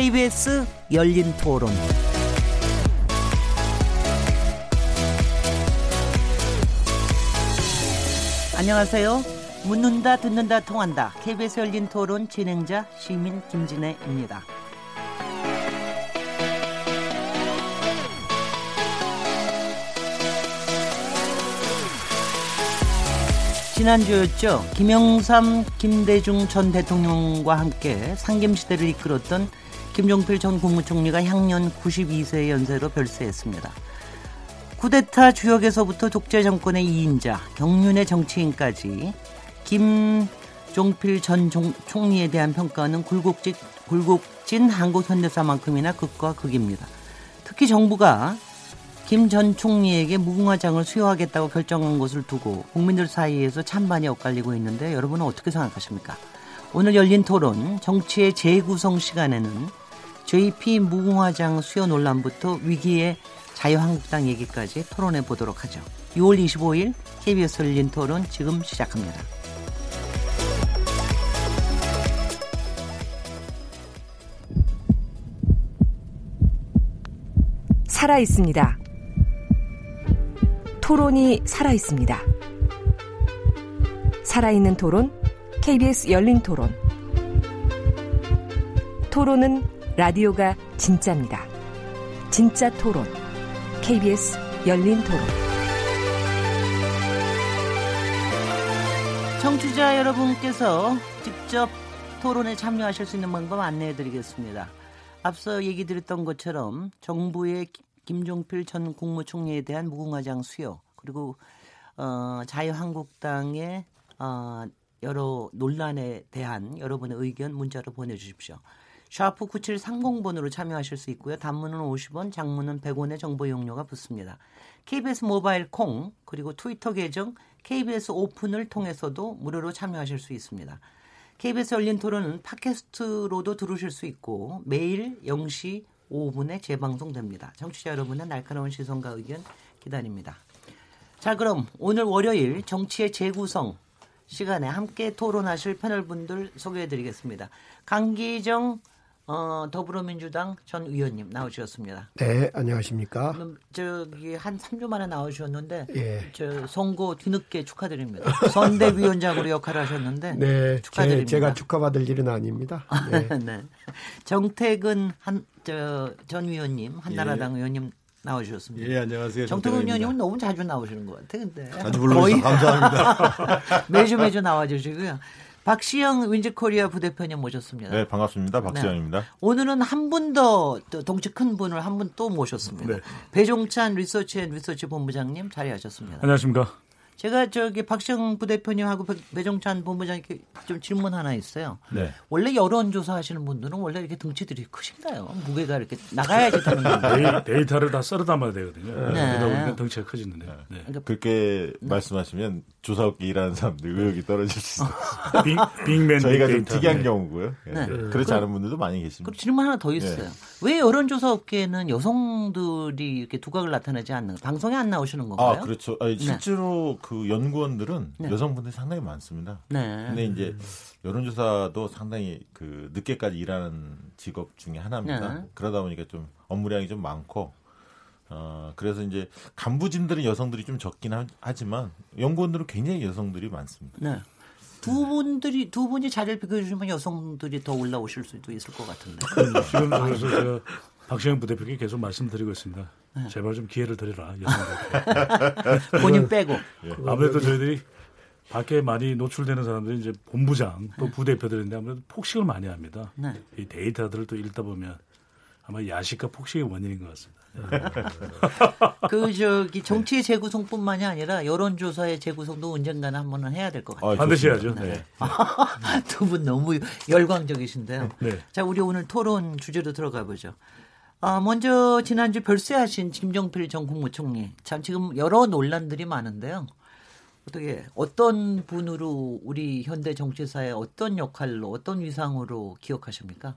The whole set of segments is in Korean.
KBS 열린 토론. 안녕하세요. 묻는다, 듣는다, 통한다. KBS 열린 토론 진행자 시민 김진애입니다. 지난주였죠. 김영삼, 김대중 전 대통령과 함께 상김시대를 이끌었던 김종필 전 국무총리가 향년 92세 연세로 별세했습니다. 쿠데타 주역에서부터 독재 정권의 2인자, 경륜의 정치인까지 김종필 전 총리에 대한 평가는 굴곡진, 굴곡진 한국 현대사만큼이나 극과 극입니다. 특히 정부가 김 전 총리에게 무궁화장을 수여하겠다고 결정한 것을 두고 국민들 사이에서 찬반이 엇갈리고 있는데 여러분은 어떻게 생각하십니까? 오늘 열린 토론 정치의 재구성 시간에는 JP 무궁화장 수여 논란부터 위기의 자유한국당 얘기까지 토론해 보도록 하죠. 6월 25일 KBS 열린 토론 지금 시작합니다. 살아 있습니다. 토론이 살아 있습니다. 살아있는 토론, KBS 열린 토론. 토론은 라디오가 진짜입니다. 진짜 토론, KBS 열린 토론. 청취자 여러분께서 직접 토론에 참여하실 수 있는 방법 안내해 드리겠습니다. 앞서 얘기 드렸던 것처럼 정부의 김종필 전 국무총리에 대한 무궁화장 수요 그리고 어, 자유한국당의 어, 여러 논란에 대한 여러분의 의견 문자로 보내주십시오. 샤프 9730번으로 참여하실 수 있고요. 단문은 50원, 장문은 100원의 정보 용료가 붙습니다. KBS 모바일 콩 그리고 트위터 계정 KBS 오픈을 통해서도 무료로 참여하실 수 있습니다. KBS 열린 토론은 팟캐스트로도 들으실 수 있고 매일 0시 5분에 재방송됩니다. 청취자 여러분의 날카로운 시선과 의견 기다립니다. 자, 그럼 오늘 월요일 정치의 재구성 시간에 함께 토론하실 패널 분들 소개해 드리겠습니다. 강기정 어, 더불어민주당 전 의원님 나오셨습니다. 네, 안녕하십니까. 저기 한 3주 만에 나오셨는데 예. 저 선거 뒤늦게 축하드립니다. 선대위원장으로 역할을 하셨는데 네, 축하드립니다. 제, 가 축하받을 일은 아닙니다. 네. 네. 정태근 한저전 위원님 한나라당 예. 의원님 나오셨습니다. 예, 안녕하세요. 정태근 의원님은 너무 자주 나오시는 것 같아요. 근데 자주 불러주셔서 감사합니다. 매주 매주 나와주시고요. 박시영 윈지코리아 부대표님 모셨습니다. 네, 반갑습니다. 박시영입니다. 네. 오늘은 한 분 더 덩치 큰 분을 한 분 또 모셨습니다. 네. 배종찬 리서치 앤 리서치 본부장님 자리하셨습니다. 안녕하십니까. 제가 저기 박시영 부대표님하고 배종찬 본부장님께 좀 질문 하나 있어요. 네. 원래 여론조사 하시는 분들은 원래 이렇게 덩치들이 크신가요? 무게가 이렇게 나가야지 되는 건가요? 데이, 터를 다 쓸어 담아야 되거든요. 네. 그러다 보니까 덩치가 커지는데. 네. 네. 그러니까 그렇게 네. 말씀하시면 조사업계 일하는 사람들 의욕이 떨어질 수 있어요. 빅, 빅맨 저희가 좀 특이한 네. 경우고요. 네. 그렇지 않은 분들도 많이 계십니다. 그럼 질문 하나 더 있어요. 왜 여론조사 업계는 여성들이 이렇게 두각을 나타내지 않는 방송에 안 나오시는 건가요? 아 그렇죠. 아니, 실제로 그 연구원들은 여성분들이 상당히 많습니다. 네. 근데 이제 여론조사도 상당히 그 늦게까지 일하는 직업 중에 하나입니다. 그러다 보니까 좀 업무량이 좀 많고 어, 그래서 이제 간부진들은 여성들이 좀 적긴 하, 지만 연구원들은 굉장히 여성들이 많습니다. 네. 두 분들이 두 분이 자리를 비켜주시면 여성들이 더 올라오실 수도 있을 것 같은데. 지금 그래서 제가 박시영 부대표께 계속 말씀드리고 있습니다. 네. 제발 좀 기회를 드려라. 본인 빼고. 예. 아무래도 저희들이 밖에 많이 노출되는 사람들이 이제 본부장 또 네. 부대표들인데 아무래도 폭식을 많이 합니다. 네. 이 데이터들을 또 읽다 보면 아마 야식과 폭식의 원인인 것 같습니다. 그 저기 정치의 재구성뿐만이 아니라 여론조사의 재구성도 언젠가는 한번은 해야 될 것 같아요. 아, 반드시 해야죠. 네. 네. 두분 너무 열광적이신데요. 네. 자, 우리 오늘 토론 주제로 들어가 보죠. 아, 먼저 지난주 별세하신 김정필 전 국무총리. 참 지금 여러 논란들이 많은데요. 어떻게 어떤 분으로 우리 현대 정치사에 어떤 역할로 어떤 위상으로 기억하십니까?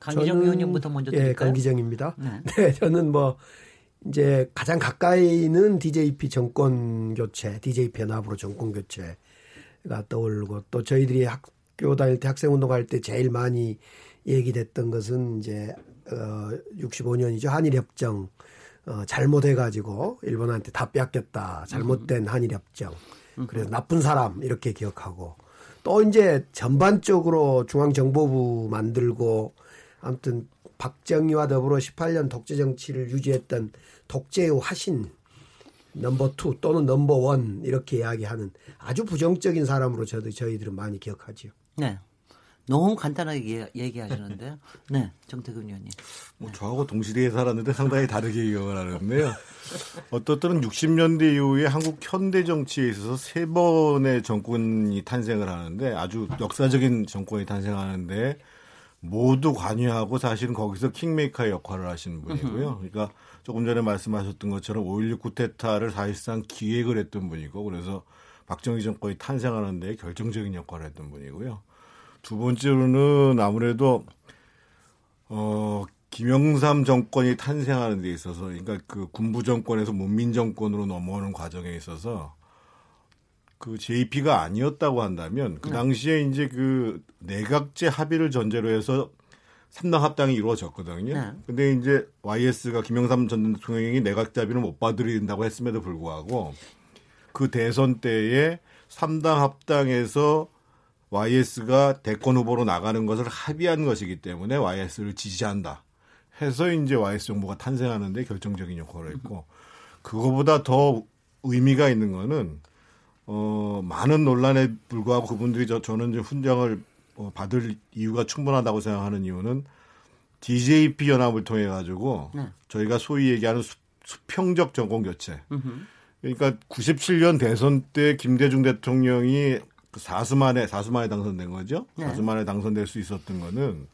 강기정 의원님부터 먼저 예, 드릴까요? 예, 강기정입니다. 네. 네, 저는 뭐 이제 가장 가까이는 DJP 정권 교체, DJP 연합으로 정권 교체가 떠오르고 또 저희들이 학교 다닐 때 학생 운동할 때 제일 많이 얘기됐던 것은 이제 어 65년이죠. 한일 협정. 어 잘못해 가지고 일본한테 다 뺏겼다. 잘못된 한일 협정. 그래서 나쁜 사람 이렇게 기억하고. 또 이제 전반적으로 중앙정보부 만들고 아무튼 박정희와 더불어 18년 독재 정치를 유지했던 독재의 화신 number two 또는 number one 이렇게 이야기하는 아주 부정적인 사람으로 저도 저희들은 많이 기억하지요. 네. 너무 간단하게 얘기, 하시는데요. 네, 정태근 의원님. 뭐 저하고 동시대에 살았는데 상당히 다르게 기억을 하는데요. 어떤 때는 60년대 이후에 한국 현대 정치에 있어서 세 번의 정권이 탄생을 하는데 아주 역사적인 정권이 탄생하는데 모두 관여하고 사실은 거기서 킹메이커의 역할을 하시는 분이고요. 그러니까 조금 전에 말씀하셨던 것처럼 5.16 쿠데타를 사실상 기획을 했던 분이고 그래서 박정희 정권이 탄생하는데 결정적인 역할을 했던 분이고요. 두 번째로는 아무래도 어 김영삼 정권이 탄생하는 데 있어서 그러니까 그 군부 정권에서 문민 정권으로 넘어오는 과정에 있어서 그 JP가 아니었다고 한다면 그 네. 당시에 이제 그 내각제 합의를 전제로 해서 3당 합당이 이루어졌거든요. 네. 근데 이제 YS가 김영삼 전 대통령이 내각 자비를 못 받으린다고 했음에도 불구하고 그 대선 때에 3당 합당에서 YS가 대권 후보로 나가는 것을 합의한 것이기 때문에 YS를 지지한다. 해서 이제 YS 정부가 탄생하는데 결정적인 역할을 했고 그거보다 더 의미가 있는 거는 어 많은 논란에 불구하고 그분들이 저 저는 이제 훈장을 어, 받을 이유가 충분하다고 생각하는 이유는 DJP 연합을 통해 가지고 네. 저희가 소위 얘기하는 수, 수평적 정권 교체. 그러니까 97년 대선 때 김대중 대통령이 그 사수만에 사수만에 당선된 거죠. 네. 사수만에 당선될 수 있었던 거는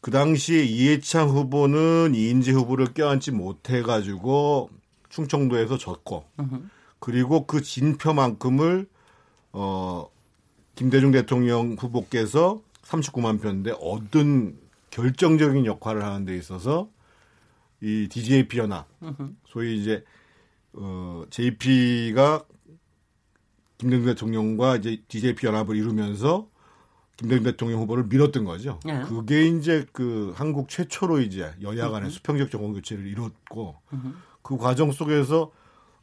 그 당시에 이해창 후보는 이인재 후보를 껴안지 못해 가지고 충청도에서 졌고 으흠. 그리고 그 진표만큼을 어 김대중 대통령 후보께서 39만 표인데 얻은 결정적인 역할을 하는 데 있어서 이 DJP 연합 소위 이제 어 JP가 김대중 대통령과 이제 DJP 연합을 이루면서 김대중 대통령 후보를 밀었던 거죠. 네. 그게 이제 그 한국 최초로 이제 여야 간의 수평적 정권 교체를 이뤘고 그 과정 속에서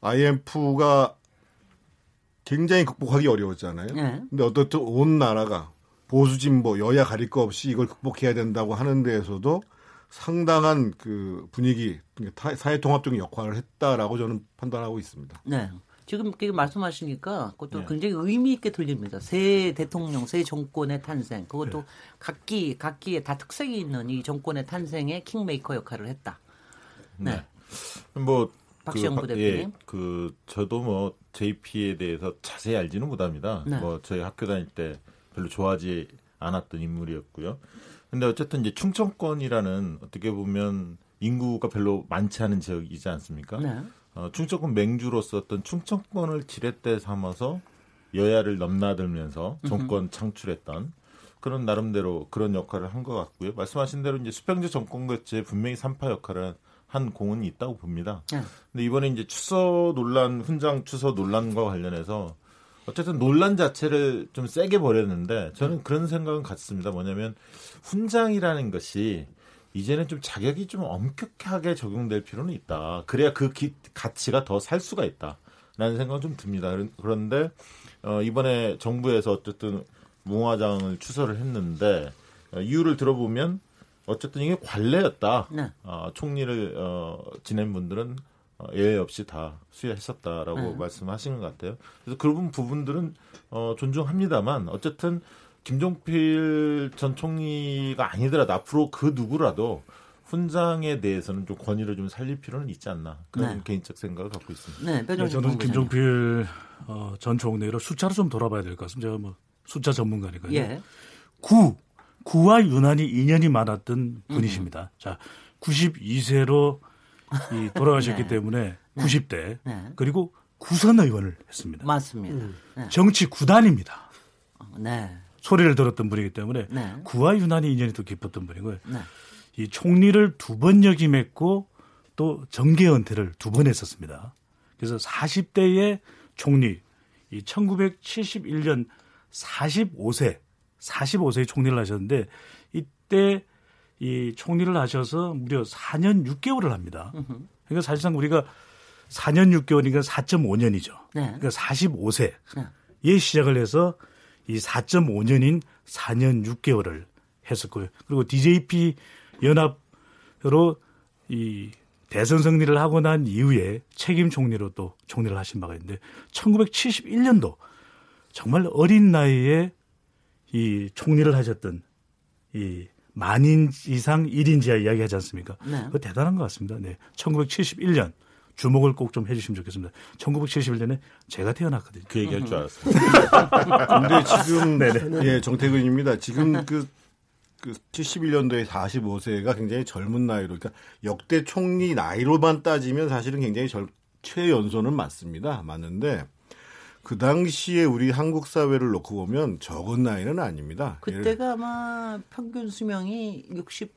IMF가 굉장히 극복하기 어려웠잖아요. 네. 근데 어떻든 온 나라가 보수 진보 여야 가릴 거 없이 이걸 극복해야 된다고 하는 데에서도 상당한 그 분위기 사회 통합적인 역할을 했다라고 저는 판단하고 있습니다. 네. 지금 이렇게 말씀하시니까 그것도 네. 굉장히 의미 있게 들립니다. 새 대통령, 새 정권의 탄생, 그것도 네. 각기 각기에 다 특색이 있는 이 정권의 탄생에 킹메이커 역할을 했다. 네. 네. 뭐 박시영 그, 부대표님. 예, 그 저도 뭐 JP에 대해서 자세히 알지는 못합니다. 네. 뭐 저희 학교 다닐 때 별로 좋아하지 않았던 인물이었고요. 근데 어쨌든 이제 충청권이라는 어떻게 보면 인구가 별로 많지 않은 지역이지 않습니까? 네. 어, 충청권 맹주로서 어떤 충청권을 지렛대 삼아서 여야를 넘나들면서 정권 창출했던 그런 나름대로 그런 역할을 한 것 같고요. 말씀하신 대로 이제 수평제 정권 교체 분명히 삼파 역할을 한 공은 있다고 봅니다. 네. 근데 이번에 이제 추서 논란, 훈장 추서 논란과 관련해서 어쨌든 논란 자체를 좀 세게 벌였는데 저는 그런 생각은 같습니다. 뭐냐면 훈장이라는 것이 이제는 좀 자격이 좀 엄격하게 적용될 필요는 있다. 그래야 그 기, 가치가 더 살 수가 있다. 라는 생각은 좀 듭니다. 그런데 어, 이번에 정부에서 어쨌든 문화장을 추서를 했는데 어, 이유를 들어보면 어쨌든 이게 관례였다. 네. 어, 총리를 어, 지낸 분들은 어, 예외 없이 다 수여했었다라고 네. 말씀하시는 것 같아요. 그래서 그런 부분들은 어, 존중합니다만 어쨌든 김종필 전 총리가 아니더라도 앞으로 그 누구라도 훈장에 대해서는 좀 권위를 좀 살릴 필요는 있지 않나 그런 네. 개인적 생각을 갖고 있습니다. 네, 네 저는 김종필 어, 전 총리를 숫자로 좀 돌아봐야 될 것 같습니다. 제가 뭐 숫자 전문가니까요. 예. 9 9와 유난히 인연이 많았던 분이십니다. 음. 자, 92세로 이 돌아가셨기 네. 때문에 90대 네. 그리고 구선 의원을 했습니다. 맞습니다. 음. 네. 정치 구단입니다. 네. 소리를 들었던 분이기 때문에 네. 구와 유난히 인연이 또 깊었던 분이고요. 네. 이 총리를 두 번 역임했고 또 정계 은퇴를 두 번 했었습니다. 그래서 40대의 총리, 이 1971년 45세 45세에 총리를 하셨는데 이때 이 총리를 하셔서 무려 4년 6개월을 합니다. 그러니까 사실상 우리가 4년 6개월이니까 4.5년이죠. 네. 그러니까 45세에 네. 시작을 해서 이 4.5년인 4년 6개월을 했었고요. 그리고 DJP 연합으로 이 대선 승리를 하고 난 이후에 책임 총리로 또 총리를 하신 바가 있는데 1971년도 정말 어린 나이에 이 총리를 하셨던 이 만인 이상 1인 지하 이야기 하지 않습니까? 네. 그 대단한 것 같습니다. 네. 1971년 주목을 꼭 좀 해주시면 좋겠습니다. 1971년에 제가 태어났거든요. 그 얘기할 줄 알았어요. 근데 지금 네네. 예 정태근입니다. 지금 그, 그 71년도에 45세가 굉장히 젊은 나이로 그러니까 역대 총리 나이로만 따지면 사실은 굉장히 절, 최연소는 맞습니다. 맞는데 그 당시에 우리 한국 사회를 놓고 보면 적은 나이는 아닙니다. 그때가 아마 평균 수명이 60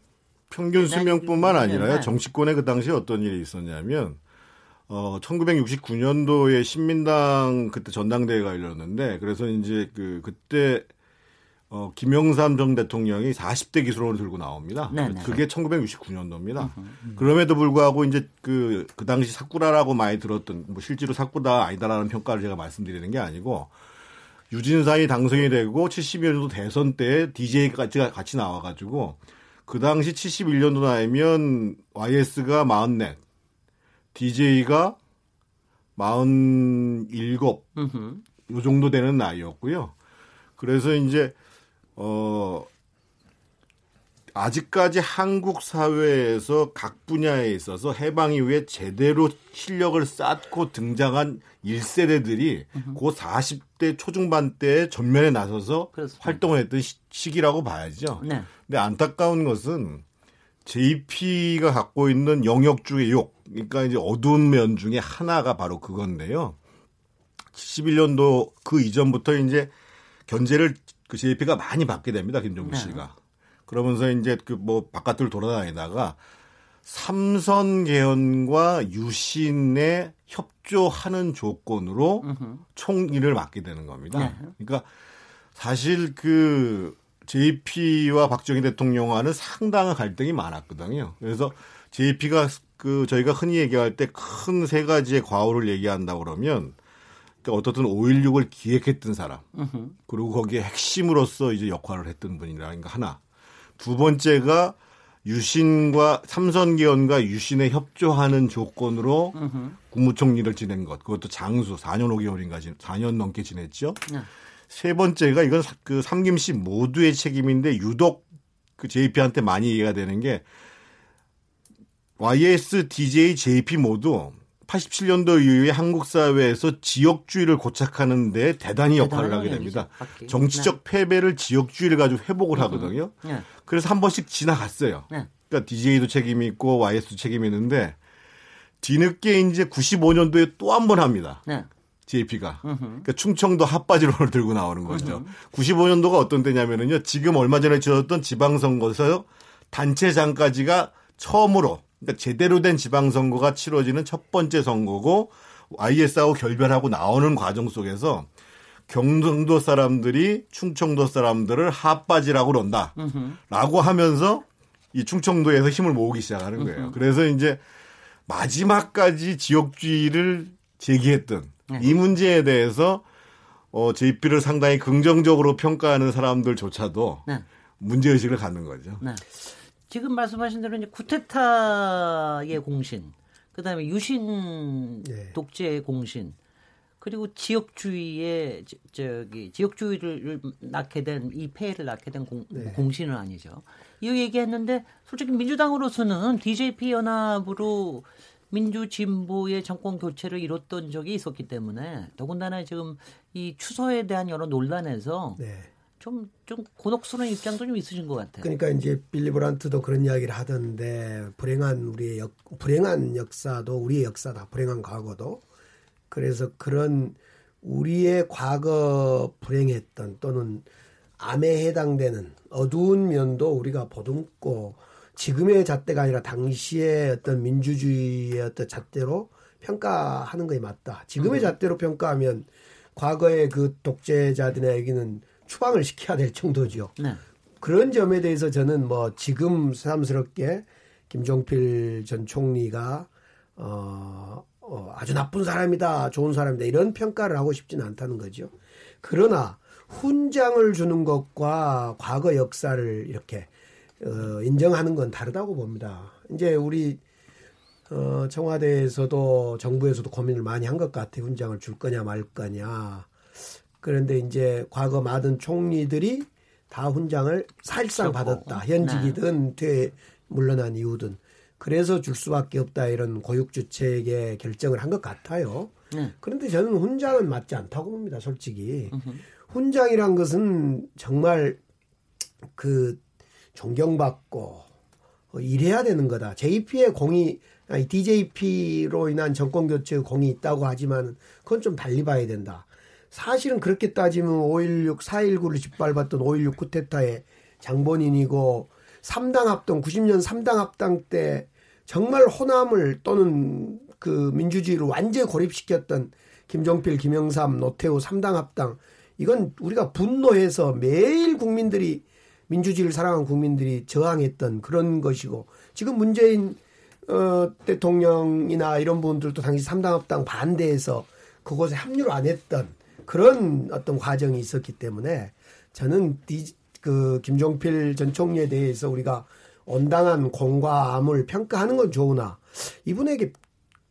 평균 수명뿐만 아니라요. 정치권에 그 당시에 어떤 일이 있었냐면 어 1969년도에 신민당 그때 전당대회가 열렸는데 그래서 이제 그 그때 어 김영삼 전 대통령이 40대 기술원을 들고 나옵니다. 네네. 그게 1969년도입니다. 음. 그럼에도 불구하고 이제 그그 그 당시 사쿠라라고 많이 들었던 뭐 실제로 사쿠라 아니다라는 평가를 제가 말씀드리는 게 아니고 유진상이 당선이 되고 72년도 대선 때 DJ가 같이 나와가지고 그 당시 71년도 나이면 YS가 44, DJ가 47, 요 정도 되는 나이였고요. 그래서 이제, 어, 아직까지 한국 사회에서 각 분야에 있어서 해방 이후에 제대로 실력을 쌓고 등장한 1세대들이 그 40대 초중반 때 전면에 나서서 그렇습니다. 활동을 했던 시 기라고 봐야죠. 네. 근데 안타까운 것은 JP가 갖고 있는 영역주의 욕, 그러니까 이제 어두운 면 중에 하나가 바로 그건데요. 71년도 그 이전부터 이제 견제를 그 JP가 많이 받게 됩니다. 김종국 네. 씨가. 그러면서 이제 그 뭐 바깥을 돌아다니다가 삼선 개헌과 유신에 협조하는 조건으로 총리를 맡게 되는 겁니다. 네. 그러니까 사실 그 JP와 박정희 대통령과는 상당한 갈등이 많았거든요. 그래서 JP가 그 저희가 흔히 얘기할 때 큰 세 가지의 과오를 얘기한다 그러면 그러니까 어떻든 5.16을 기획했던 사람 그리고 거기에 핵심으로서 이제 역할을 했던 분이라는 거 하나 두 번째가 유신과 삼선기원과 유신에 협조하는 조건으로 국무총리를 지낸 것 그것도 장수 4년 5개월인가 4년 넘게 지냈죠. 네. 세 번째가 이건 그 삼김 씨 모두의 책임인데 유독 그 JP한테 많이 이해가 되는 게 YS, DJ, JP 모두 87년도 이후에 한국 사회에서 지역주의를 고착하는 데 대단히 역할을 하게 됩니다. 정치적 네. 패배를 지역주의를 가지고 회복을 음. 하거든요. 네. 그래서 한 번씩 지나갔어요. 네. 그러니까 DJ도 책임이 있고 YS도 책임이 있는데 뒤늦게 이제 95년도에 또 한 번 합니다. 네. JP가. 그러니까 충청도 핫바지론을 들고 나오는 거죠. 95년도가 어떤 때냐면은요. 지금 얼마 전에 치렀던 지방선거에서 단체장까지가 처음으로 그러니까 제대로 된 지방선거가 치러지는 첫 번째 선거고 IS하고 결별하고 나오는 과정 속에서 경상도 사람들이 충청도 사람들을 핫바지라고 그런다. 라고 하면서 이 충청도에서 힘을 모으기 시작하는 거예요. 그래서 이제 마지막까지 지역주의를 제기했던 네. 이 문제에 대해서 어, JP를 상당히 긍정적으로 평가하는 사람들조차도 네. 문제의식을 갖는 거죠. 네. 지금 말씀하신 대로 이제 쿠데타의 공신, 그 다음에 유신 네. 독재의 공신, 그리고 지역주의의 저기 지역주의를 낳게 된 이 폐해를 낳게 된 공, 네. 공신은 아니죠. 이 얘기했는데 솔직히 민주당으로서는 DJP 연합으로 민주 진보의 정권 교체를 이뤘던 적이 있었기 때문에 더군다나 지금 이 추서에 대한 여러 논란에서 네. 좀, 좀 곤혹스러운 입장도 좀 있으신 것 같아요. 그러니까 이제 빌리 브란트도 그런 이야기를 하던데 불행한 우리의 역, 불행한 역사도 우리의 역사다. 불행한 과거도. 그래서 그런 우리의 과거 불행했던 또는 암에 해당되는 어두운 면도 우리가 보듬고 지금의 잣대가 아니라 당시의 어떤 민주주의의 어떤 잣대로 평가하는 것이 맞다. 지금의 음. 잣대로 평가하면 과거의 그 독재자들에게는 추방을 시켜야 될 정도죠. 네. 그런 점에 대해서 저는 뭐 지금 새삼스럽게 김종필 전 총리가 어, 어, 아주 나쁜 사람이다, 좋은 사람이다 이런 평가를 하고 싶지는 않다는 거죠. 그러나 훈장을 주는 것과 과거 역사를 이렇게 어, 인정하는 건 다르다고 봅니다. 이제 우리 어, 청와대에서도 정부에서도 고민을 많이 한 것 같아요. 훈장을 줄 거냐 말 거냐. 그런데 이제 과거 많은 총리들이 다 훈장을 사실상 받았다. 현직이든 퇴 물러난 이유든 그래서 줄 수밖에 없다 이런 고육주책의 결정을 한 것 같아요. 네. 그런데 저는 훈장은 맞지 않다고 봅니다. 솔직히 훈장이란 것은 정말 그 존경받고 일해야 되는 거다. JP의 공이 아니 DJP로 인한 정권 교체의 공이 있다고 하지만 그건 좀 달리 봐야 된다. 사실은 그렇게 따지면 5.16, 4.19를 짓밟았던 5.16 쿠데타의 장본인이고 3당 합동 90년 3당 합당 때 정말 호남을 또는 그 민주주의를 완전히 고립시켰던 김종필, 김영삼, 노태우 3당 합당 이건 우리가 분노해서 매일 국민들이 민주주의를 사랑하는 국민들이 저항했던 그런 것이고 지금 문재인 어, 대통령이나 이런 분들도 당시 3당 합당 반대해서 그곳에 합류를 안 했던 그런 어떤 과정이 있었기 때문에 저는 그 김종필 전 총리에 대해서 우리가 온당한 공과 암을 평가하는 건 좋으나 이분에게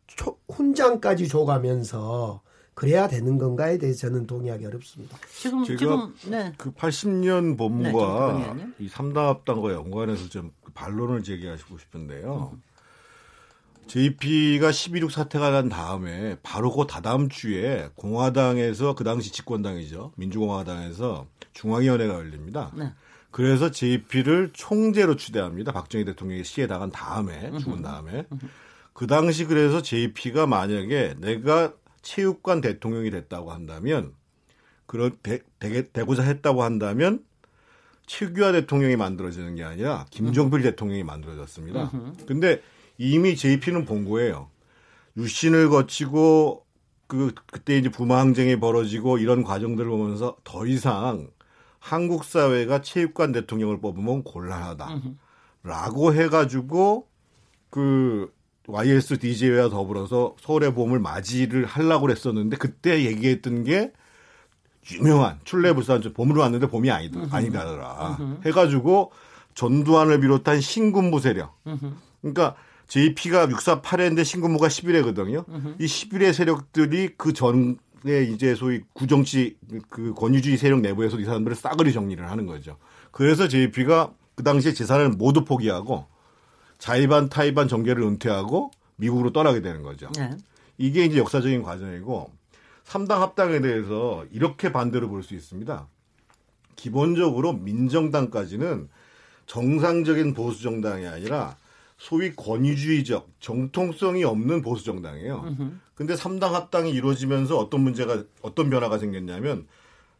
초, 훈장까지 줘가면서 그래야 되는 건가에 대해서 저는 동의하기 어렵습니다. 지금 지금 네. 그 80년 본과 네, 이 삼당합당과 연관해서 좀 반론을 제기하시고 싶은데요. 음. JP가 11.6 사태가 난 다음에 바로 그 다다음 주에 공화당에서 그 당시 집권당이죠. 민주공화당에서 중앙위원회가 열립니다. 네. 그래서 JP를 총재로 추대합니다. 박정희 대통령이 시에 나간 다음에 죽은 다음에 그 당시 그래서 JP가 만약에 내가 체육관 대통령이 됐다고 한다면 그런 되, 되, 고자 했다고 한다면 최규하 대통령이 만들어지는 게 아니라 김종필 대통령이 만들어졌습니다. 근데 이미 JP는 본 거예요. 유신을 거치고 그 그때 이제 부마 항쟁이 벌어지고 이런 과정들을 보면서 더 이상 한국 사회가 체육관 대통령을 뽑으면 곤란하다라고 해가지고 그 YS DJ와 더불어서 서울의 봄을 맞이를 하려고 했었는데 그때 얘기했던 게 유명한 출래부산 봄으로 왔는데 봄이 아니다 아니다더라 해가지고 전두환을 비롯한 신군부 세력 그러니까 JP가 648회인데 신군무가 11회거든요. 으흠. 이 11회 세력들이 그 전에 이제 소위 구정치 그 권위주의 세력 내부에서 이 사람들을 싸그리 정리를 하는 거죠. 그래서 JP가 그 당시에 재산을 모두 포기하고 자의반 타의반 정계를 은퇴하고 미국으로 떠나게 되는 거죠. 네. 이게 이제 역사적인 과정이고 3당 합당에 대해서 이렇게 반대로 볼 수 있습니다. 기본적으로 민정당까지는 정상적인 보수 정당이 아니라 소위 권위주의적 정통성이 없는 보수 정당이에요. 근데 3당 합당이 이루어지면서 어떤 문제가 어떤 변화가 생겼냐면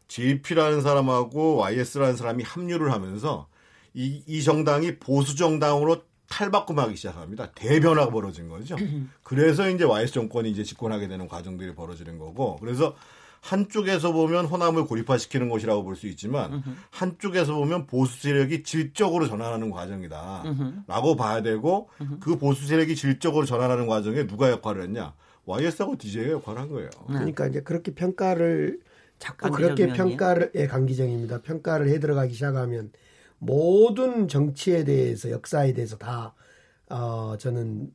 JP라는 사람하고 YS라는 사람이 합류를 하면서 이, 이 정당이 보수 정당으로 탈바꿈하기 시작합니다. 대변화가 벌어진 거죠. 그래서 이제 YS 정권이 이제 집권하게 되는 과정들이 벌어지는 거고 그래서 한쪽에서 보면 호남을 고립화시키는 것이라고 볼 수 있지만. 한쪽에서 보면 보수 세력이 질적으로 전환하는 과정이다. 으흠. 라고 봐야 되고. 그 보수 세력이 질적으로 전환하는 과정에 누가 역할을 했냐? YS하고 DJ가 역할을 한 거예요. 네. 그러니까 이제 그렇게 평가를 자꾸 그렇게 평가를 예, 강기정입니다. 평가를 해 들어가기 시작하면 모든 정치에 대해서 역사에 대해서 다 어, 저는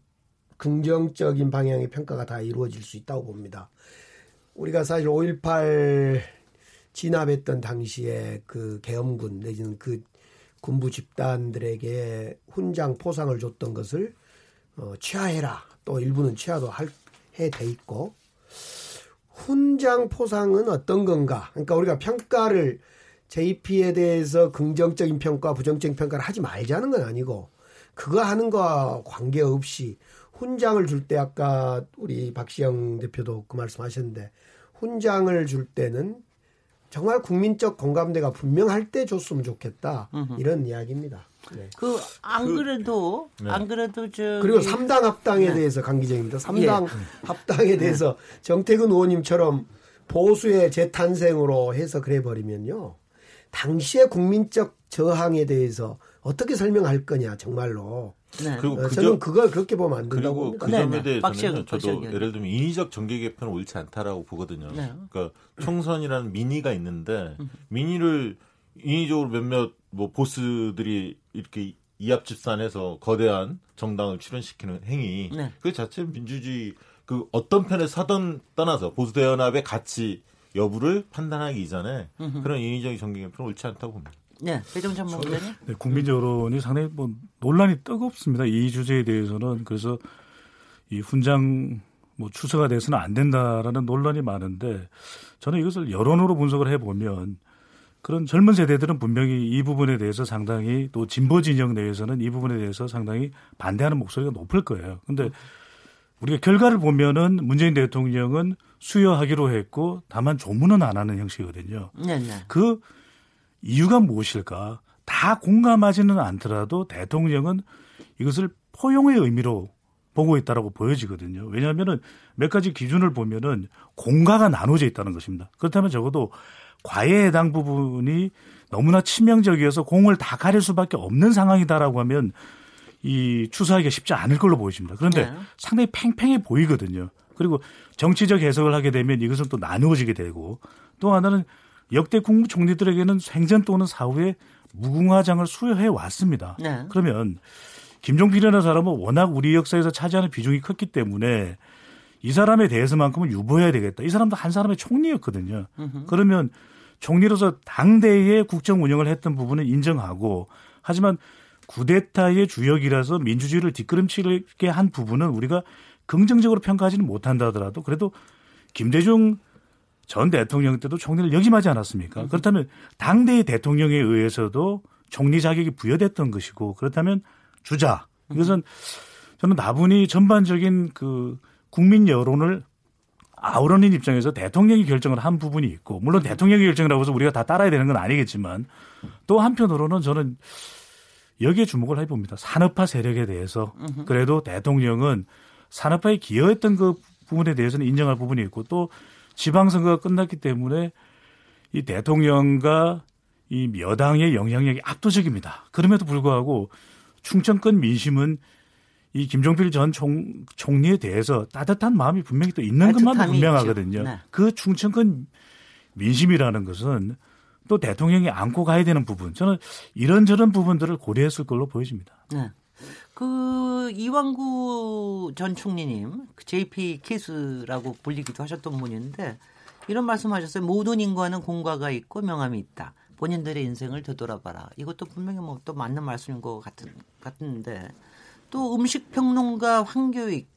긍정적인 방향의 평가가 다 이루어질 수 있다고 봅니다. 우리가 사실 5.18 진압했던 당시에 그 계엄군 내지는 그 군부 집단들에게 훈장 포상을 줬던 것을 어, 취하해라. 또 일부는 취하도 할, 해 돼 있고 훈장 포상은 어떤 건가? 그러니까 우리가 평가를 JP에 대해서 긍정적인 평가, 부정적인 평가를 하지 말자는 건 아니고 그거 하는 거와 관계없이 훈장을 줄 때 아까 우리 박시영 대표도 그 말씀하셨는데 훈장을 줄 때는 정말 국민적 공감대가 분명할 때 줬으면 좋겠다 으흠. 이런 이야기입니다. 네. 그안 그 그래도 그, 네. 안 그래도 저 그리고 3당 합당에 네. 대해서 강기정입니다. 3당 예. 합당에 네. 대해서 정태근 의원님처럼 보수의 재탄생으로 해서 그래 버리면요. 당시의 국민적 저항에 대해서 어떻게 설명할 거냐 정말로. 네. 그리고 그 저는 그걸 그렇게 보면 안 된다고 그리고 봅니다. 그 점에 네, 네. 대해서는 저도 예를 들면 인위적 정계 개편은 옳지 않다라고 보거든요. 네. 그러니까 총선이라는 민의가 있는데 민의를 인위적으로 몇몇 뭐 보스들이 이렇게 이합 집산해서 거대한 정당을 출연시키는 행위 네. 그 자체 민주주의 그 어떤 편에 서든 떠나서 보수 대연합의 가치 여부를 판단하기 이전에 음흠. 그런 인위적인 정계 개편은 옳지 않다고 봅니다. 네, 배정찬 목사님. 네, 국민 여론이 상당히 뭐 논란이 뜨겁습니다. 이 주제에 대해서는 그래서 이 훈장 뭐 추서가 돼서는 안 된다라는 논란이 많은데 저는 이것을 여론으로 분석을 해보면 그런 젊은 세대들은 분명히 이 부분에 대해서 상당히 또 진보 진영 내에서는 이 부분에 대해서 상당히 반대하는 목소리가 높을 거예요. 근데 우리가 결과를 보면은 문재인 대통령은 수여하기로 했고 다만 조문은 안 하는 형식이거든요. 네네. 네. 그 이유가 무엇일까? 다 공감하지는 않더라도 대통령은 이것을 포용의 의미로 보고 있다라고 보여지거든요. 왜냐하면은 몇 가지 기준을 보면은 공가가 나눠져 있다는 것입니다. 그렇다면 적어도 과외 해당 부분이 너무나 치명적이어서 공을 다 가릴 수밖에 없는 상황이다라고 하면 이 추사하기가 쉽지 않을 걸로 보여집니다. 그런데 네. 상당히 팽팽해 보이거든요. 그리고 정치적 해석을 하게 되면 이것은 또 나누어지게 되고 또 하나는 역대 국무총리들에게는 생전 또는 사후에 무궁화장을 수여해 왔습니다. 네. 그러면 김종필이라는 사람은 워낙 우리 역사에서 차지하는 비중이 컸기 때문에 이 사람에 대해서만큼은 유보해야 되겠다. 이 사람도 한 사람의 총리였거든요. 으흠. 그러면 총리로서 당대의 국정 운영을 했던 부분은 인정하고 하지만 구데타의 주역이라서 민주주의를 뒷걸음치게 한 부분은 우리가 긍정적으로 평가하지는 못한다 하더라도 그래도 김대중 전 대통령 때도 총리를 역임하지 않았습니까? 음. 그렇다면 당대의 대통령에 의해서도 총리 자격이 부여됐던 것이고 그렇다면 주자 이것은 저는 나분이 전반적인 그 국민 여론을 아우러는 입장에서 대통령이 결정을 한 부분이 있고 물론 대통령이 결정이라고 해서 우리가 다 따라야 되는 건 아니겠지만 또 한편으로는 저는 여기에 주목을 해봅니다. 산업화 세력에 대해서 그래도 대통령은 산업화에 기여했던 그 부분에 대해서는 인정할 부분이 있고 또 지방선거가 끝났기 때문에 이 대통령과 이 여당의 영향력이 압도적입니다. 그럼에도 불구하고 충청권 민심은 이 김종필 전 총, 총리에 대해서 따뜻한 마음이 분명히 또 있는 것만 분명하거든요. 네. 그 충청권 민심이라는 것은 또 대통령이 안고 가야 되는 부분 저는 이런저런 부분들을 고려했을 걸로 보여집니다. 네. 그 이왕구 전 총리님 그 JP 케이스라고 불리기도 하셨던 분인데 이런 말씀하셨어요. 모든 인과는 공과가 있고 명함이 있다. 본인들의 인생을 되돌아봐라. 이것도 분명히 뭐 또 맞는 말씀인 것 같은 같은데 또 음식 평론가 황교익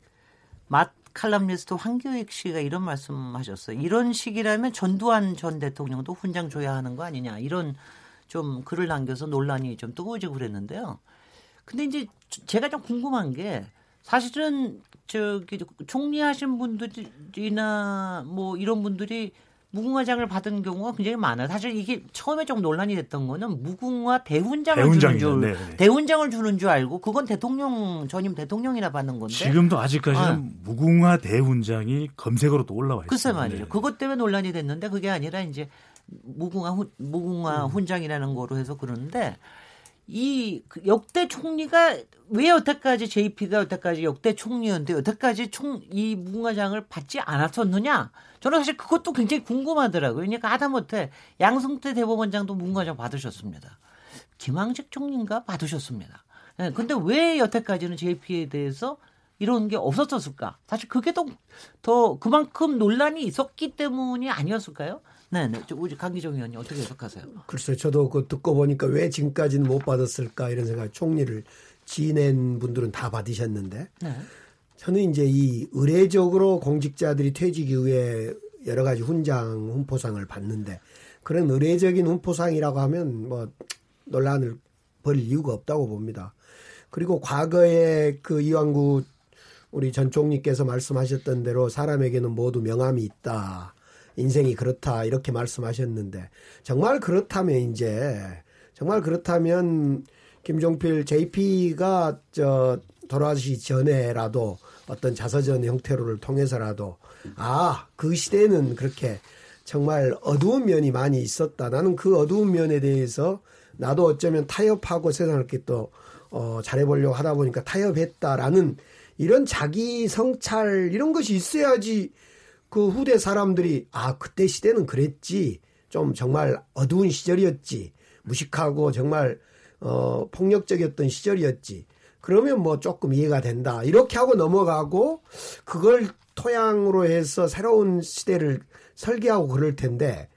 맛 칼럼니스트 황교익 씨가 이런 말씀하셨어요. 이런 식이라면 전두환 전 대통령도 훈장 줘야 하는 거 아니냐 이런 좀 글을 남겨서 논란이 좀 뜨거워지고 그랬는데요. 근데 이제 제가 좀 궁금한 게 사실은 저기 총리하신 분들이나 뭐 이런 분들이 무궁화장을 받은 경우가 굉장히 많아요. 사실 이게 처음에 좀 논란이 됐던 거는 무궁화 대훈장을 대훈장이죠. 주는 줄 네네. 대훈장을 주는 줄 알고 그건 대통령 전임 대통령이나 받는 건데 지금도 아직까지는 아. 무궁화 대훈장이 검색어로 또 올라와 있어요. 글쎄 말이죠. 네. 그것 때문에 논란이 됐는데 그게 아니라 이제 무궁화 후, 무궁화 음. 훈장이라는 거로 해서 그러는데 이그 역대 총리가 왜 여태까지 JP가 여태까지 역대 총리였는데 여태까지 총 이 무궁화장을 받지 않았었느냐? 저는 사실 그것도 굉장히 궁금하더라고요. 그러니까 하다못해 양승태 대법원장도 무궁화장 받으셨습니다. 김황식 총리인가 받으셨습니다. 네, 근데 왜 여태까지는 JP에 대해서 이런 게 없었었을까? 사실 그게 더, 더 그만큼 논란이 있었기 때문이 아니었을까요? 네, 네. 우리 강기정 의원님 어떻게 해석하세요? 글쎄요. 저도 그 듣고 보니까 왜 지금까지는 못 받았을까 이런 생각. 총리를 지낸 분들은 다 받으셨는데 네. 저는 이제 이 의례적으로 공직자들이 퇴직 이후에 여러 가지 훈장, 훈포상을 받는데 그런 의례적인 훈포상이라고 하면 뭐 논란을 벌일 이유가 없다고 봅니다. 그리고 과거에 그 이왕구 우리 전 총리께서 말씀하셨던 대로 사람에게는 모두 명함이 있다. 인생이 그렇다. 이렇게 말씀하셨는데 정말 그렇다면 이제 정말 그렇다면 김종필 JP가 저 돌아가시기 전에라도 어떤 자서전 형태로를 통해서라도 아 그 시대는 그렇게 정말 어두운 면이 많이 있었다. 나는 그 어두운 면에 대해서 나도 어쩌면 타협하고 세상을 이렇게 또 어, 잘해보려고 하다 보니까 타협했다라는 이런 자기 성찰 이런 것이 있어야지 그 후대 사람들이 아 그때 시대는 그랬지 좀 정말 어두운 시절이었지 무식하고 정말 어 폭력적이었던 시절이었지 그러면 뭐 조금 이해가 된다 이렇게 하고 넘어가고 그걸 토양으로 해서 새로운 시대를 설계하고 그럴 텐데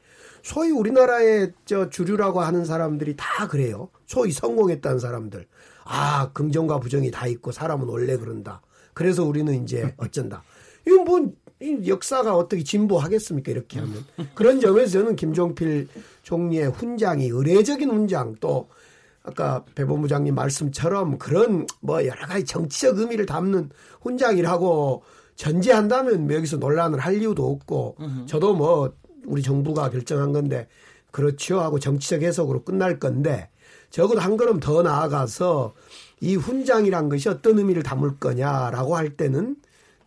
소위 우리나라의 저 주류라고 하는 사람들이 다 그래요. 소위 성공했다는 사람들. 아, 긍정과 부정이 다 있고 사람은 원래 그런다. 그래서 우리는 이제 어쩐다. 이건 뭐 역사가 어떻게 진보하겠습니까? 이렇게 하면. 그런 점에서 저는 김종필 총리의 훈장이 의례적인 훈장 또 아까 배 본부장님 말씀처럼 그런 뭐 여러 가지 정치적 의미를 담는 훈장이라고 전제한다면 뭐 여기서 논란을 할 이유도 없고 저도 뭐 우리 정부가 결정한 건데 그렇죠 하고 정치적 해석으로 끝날 건데 적어도 한 걸음 더 나아가서 이 훈장이란 것이 어떤 의미를 담을 거냐라고 할 때는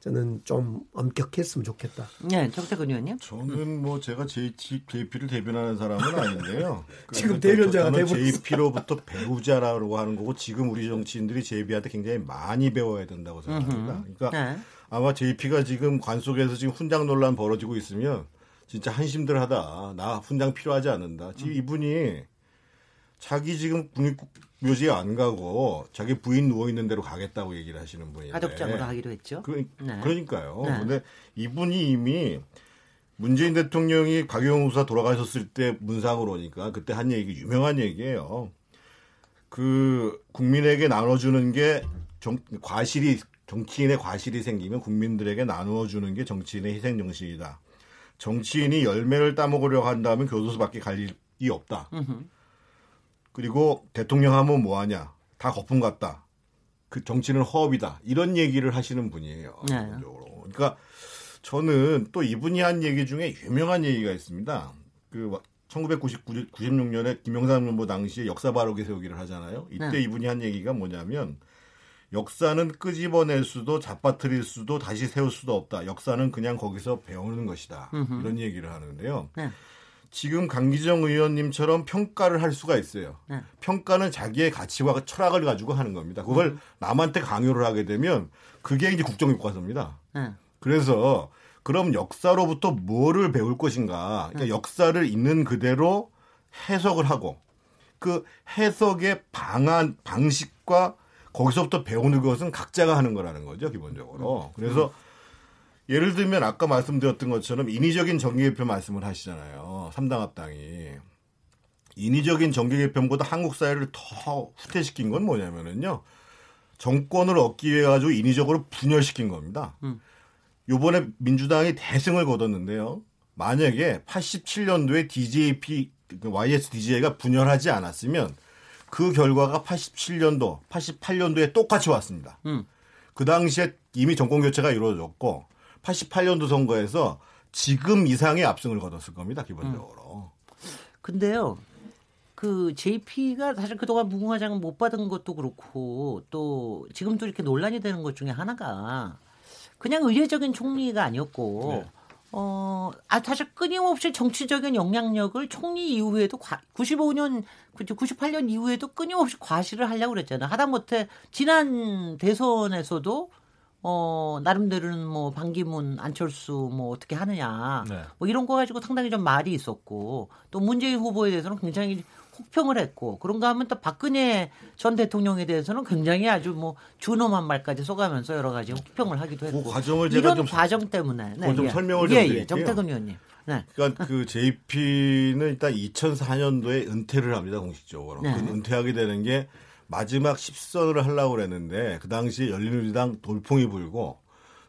저는 좀 엄격했으면 좋겠다. 네, 정태근 의원님. 저는 뭐 제가 JP를 대변하는 사람은 아닌데요. 지금 대변자가 되고 JP로부터 배우자라고 하는 거고 지금 우리 정치인들이 JP한테 굉장히 많이 배워야 된다고 생각합니다. 그러니까 네. 아마 JP가 지금 관 속에서 지금 훈장 논란 벌어지고 있으면 진짜 한심들하다. 나 훈장 필요하지 않는다. 지금 음. 이분이 자기 지금 국립 묘지에 안 가고 자기 부인 누워 있는 대로 가겠다고 얘기를 하시는 분이에요. 가족장으로 하기로 했죠. 그, 네. 그러니까요. 네. 근데 이분이 이미 문재인 대통령이 박영훈 수사 돌아가셨을 때 문상으로 오니까 그때 한 얘기 유명한 얘기예요. 그 국민에게 나눠주는 게 정, 과실이 정치인의 과실이 생기면 국민들에게 나누어 주는 게 정치인의 희생 정신이다. 정치인이 열매를 따먹으려 한다면 교도소 밖에 갈 일이 없다. 그리고 대통령 하면 뭐하냐? 다 거품 같다. 그 정치는 허업이다. 이런 얘기를 하시는 분이에요. 네. 그러니까 저는 또 이분이 한 얘기 중에 유명한 얘기가 있습니다. 그 1999, 96년에 김영삼 정부 당시에 역사 바로게 세우기를 하잖아요. 이때 네. 이분이 한 얘기가 뭐냐면 역사는 끄집어낼 수도 잡아뜨릴 수도 다시 세울 수도 없다. 역사는 그냥 거기서 배우는 것이다. 음흠. 이런 얘기를 하는데요. 네. 지금 강기정 의원님처럼 평가를 할 수가 있어요. 네. 평가는 자기의 가치와 철학을 가지고 하는 겁니다. 그걸 음. 남한테 강요를 하게 되면 그게 이제 국정교과서입니다. 네. 그래서 그럼 역사로부터 뭐를 배울 것인가? 그러니까 네. 역사를 있는 그대로 해석을 하고 그 해석의 방안 방식과 거기서부터 배우는 것은 각자가 하는 거라는 거죠, 기본적으로. 음. 그래서 예를 들면 아까 말씀드렸던 것처럼 인위적인 정계개편 말씀을 하시잖아요. 삼당 합당이. 인위적인 정계개편보다 한국 사회를 더 후퇴시킨 건 뭐냐면은요. 정권을 얻기 위해 가지고 인위적으로 분열시킨 겁니다. 음. 요번에 민주당이 대승을 거뒀는데요. 만약에 87년도에 DJP, YSDJ가 분열하지 않았으면 그 결과가 87년도, 88년도에 똑같이 왔습니다. 음. 그 당시에 이미 정권 교체가 이루어졌고 88년도 선거에서 지금 이상의 압승을 거뒀을 겁니다, 기본적으로. 음. 근데요. 그 JP가 사실 그동안 무궁화장을 못 받은 것도 그렇고 또 지금도 이렇게 논란이 되는 것 중에 하나가 그냥 의례적인 총리가 아니었고 네. 어, 아, 사실 끊임없이 정치적인 영향력을 총리 이후에도 과, 95년, 98년 이후에도 끊임없이 과시를 하려고 그랬잖아요. 하다못해 지난 대선에서도 어, 나름대로는 뭐 반기문, 안철수 뭐 어떻게 하느냐. 네. 뭐 이런 거 가지고 상당히 좀 말이 있었고 또 문재인 후보에 대해서는 굉장히 혹평을 했고 그런가 하면 또 박근혜 전 대통령에 대해서는 굉장히 아주 뭐 준엄한 말까지 쏘가면서 여러 가지 혹평을 하기도 했고 그 과정을 제가 이런 좀 과정 때문에 네, 좀 예. 설명을 좀 예, 드릴게요. 예, 정태근 의원님. 네. 그러니까 그 JP는 일단 2004년도에 은퇴를 합니다 공식적으로. 네. 그 은퇴하게 되는 게 마지막 10선을 하려고 그랬는데 그 당시 열린우리당 돌풍이 불고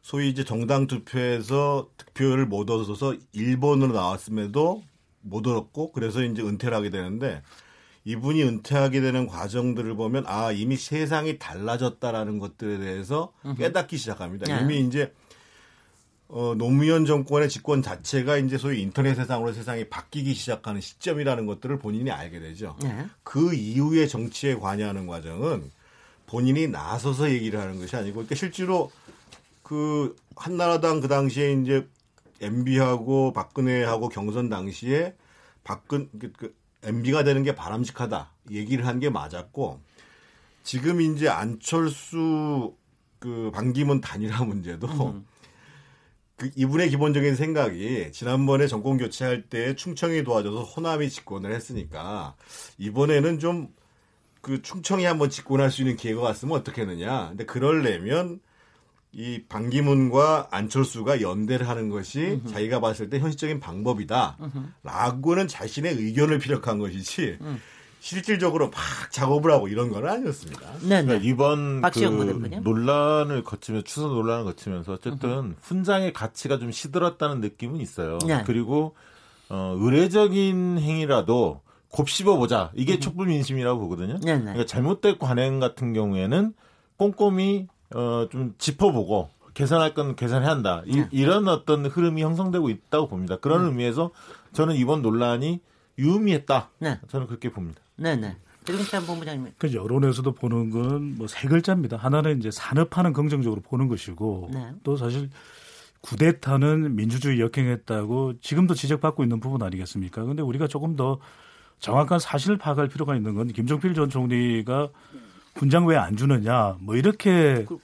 소위 이제 정당 투표에서 득표를 못 얻어서 1번으로 나왔음에도 못 얻었고 그래서 이제 은퇴를 하게 되는데 이분이 은퇴하게 되는 과정들을 보면 아 이미 세상이 달라졌다라는 것들에 대해서 깨닫기 시작합니다. 네. 이미 이제 어, 노무현 정권의 집권 자체가 이제 소위 인터넷 세상으로 세상이 바뀌기 시작하는 시점이라는 것들을 본인이 알게 되죠. 네. 그 이후에 정치에 관여하는 과정은 본인이 나서서 얘기를 하는 것이 아니고 그러니까 실제로 그 한나라당 그 당시에 이제 MB하고 박근혜하고 경선 당시에 박근 그, 그 MB가 되는 게 바람직하다 얘기를 한 게 맞았고 지금 이제 안철수 그 반기문 단일화 문제도 음. 그 이분의 기본적인 생각이 지난번에 정권 교체할 때 충청이 도와줘서 호남이 집권을 했으니까 이번에는 좀 그 충청이 한번 집권할 수 있는 기회가 왔으면 어떻겠느냐. 근데 그럴려면 이 반기문과 안철수가 연대를 하는 것이 으흠. 자기가 봤을 때 현실적인 방법이다. 라고는 자신의 의견을 피력한 것이지 음. 실질적으로 막 작업을 하고 이런 건 아니었습니다. 네, 네. 그러니까 이번 그 논란을 거치면서 추선 논란을 거치면서 어쨌든. 훈장의 가치가 좀 시들었다는 느낌은 있어요. 네. 그리고 어, 의례적인 행위라도 곱씹어 보자. 이게 음. 촛불 민심이라고 보거든요. 네, 네. 그러니까 잘못된 관행 같은 경우에는 꼼꼼히 어, 좀 짚어보고 개선할 건 개선해야 한다. 이, 네. 런 어떤 흐름이 형성되고 있다고 봅니다. 그런 음. 의미에서 저는 이번 논란이 유의미했다. 네. 저는 그렇게 봅니다. 네네. 배종찬 본부장님. 그 여론에서도 보는 건 뭐 세 글자입니다. 하나는 이제 산업화는 긍정적으로 보는 것이고 네. 또 사실 구데타는 민주주의 역행했다고 지금도 지적받고 있는 부분 아니겠습니까? 근데 우리가 조금 더 정확한 사실을 파악할 필요가 있는 건 김종필 전 총리가 훈장 왜 안 주느냐 뭐 이렇게 그,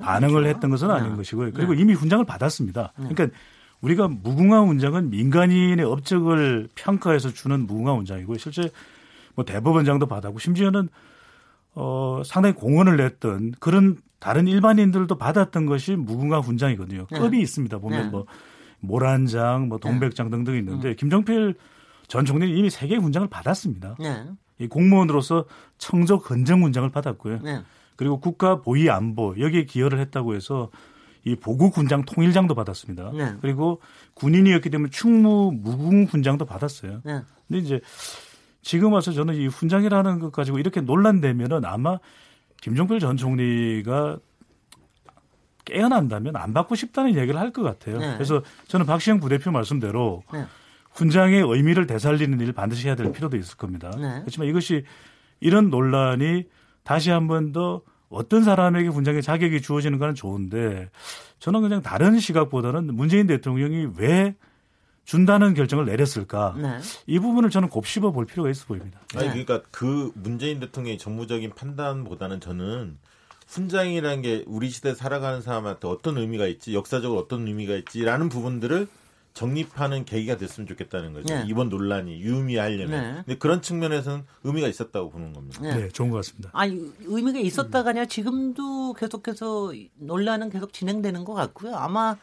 반응을 했던 것은 아닌 네. 것이고요. 그리고 네. 이미 훈장을 받았습니다. 네. 그러니까 우리가 무궁화 훈장은 민간인의 업적을 평가해서 주는 무궁화 훈장이고요. 실제 뭐 대법원장도 받았고 심지어는 어 상당히 공헌을 냈던 그런 다른 일반인들도 받았던 것이 무궁화 훈장이거든요. 네. 급이 있습니다. 보면 네. 뭐 모란장, 뭐 동백장 등등 있는데 음. 김정필 전 총리는 이미 세 개의 훈장을 받았습니다. 네. 이 공무원으로서 청적 헌정 훈장을 받았고요. 네. 그리고 국가 보위 안보 여기에 기여를 했다고 해서 이 보국 훈장 통일장도 받았습니다. 네. 그리고 군인이었기 때문에 충무 무궁 훈장도 받았어요. 네. 근데 이제 지금 와서 저는 이 훈장이라는 것 가지고 이렇게 논란되면은 아마 김종필 전 총리가 깨어난다면 안 받고 싶다는 얘기를 할 것 같아요. 네. 그래서 저는 박시영 부대표 말씀대로 네. 훈장의 의미를 되살리는 일을 반드시 해야 될 필요도 있을 겁니다. 네. 그렇지만 이것이 이런 논란이 다시 한 번 더 어떤 사람에게 훈장의 자격이 주어지는 건 좋은데 저는 그냥 다른 시각보다는 문재인 대통령이 왜 준다는 결정을 내렸을까? 네. 이 부분을 저는 곱씹어 볼 필요가 있어 보입니다. 아니 네. 그러니까 그 문재인 대통령의 정무적인 판단보다는 저는 훈장이라는 게 우리 시대 에 살아가는 사람한테 어떤 의미가 있지, 역사적으로 어떤 의미가 있지라는 부분들을 정립하는 계기가 됐으면 좋겠다는 거죠. 네. 이번 논란이 유의미하려면. 네. 근데 그런 측면에서는 의미가 있었다고 보는 겁니다. 네, 네 좋은 것 같습니다. 아, 의미가 있었다가 아니라 지금도 계속해서 논란은 계속 진행되는 것 같고요. 아마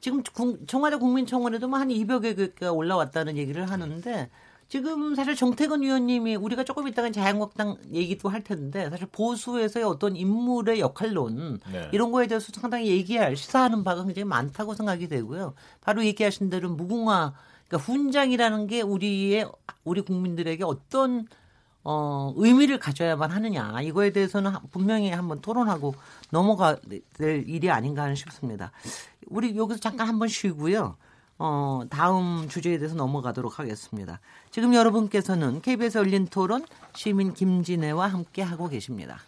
지금 청와대 국민청원에도 뭐 한 200여 개가 올라왔다는 얘기를 하는데 지금 사실 정태근 의원님이 우리가 조금 있다가 자유한국당 얘기도 할 텐데 사실 보수에서의 어떤 인물의 역할론 네. 이런 거에 대해서 상당히 얘기할 시사하는 바가 굉장히 많다고 생각이 되고요. 바로 얘기하신 대로 무궁화 그러니까 훈장이라는 게 우리의 우리 국민들에게 어떤 어, 의미를 가져야만 하느냐 이거에 대해서는 분명히 한번 토론하고 넘어가 될 일이 아닌가 싶습니다. 우리 여기서 잠깐 한번 쉬고요. 어, 다음 주제에 대해서 넘어가도록 하겠습니다. 지금 여러분께서는 KBS 열린 토론 시민 김진애와 함께 하고 계십니다.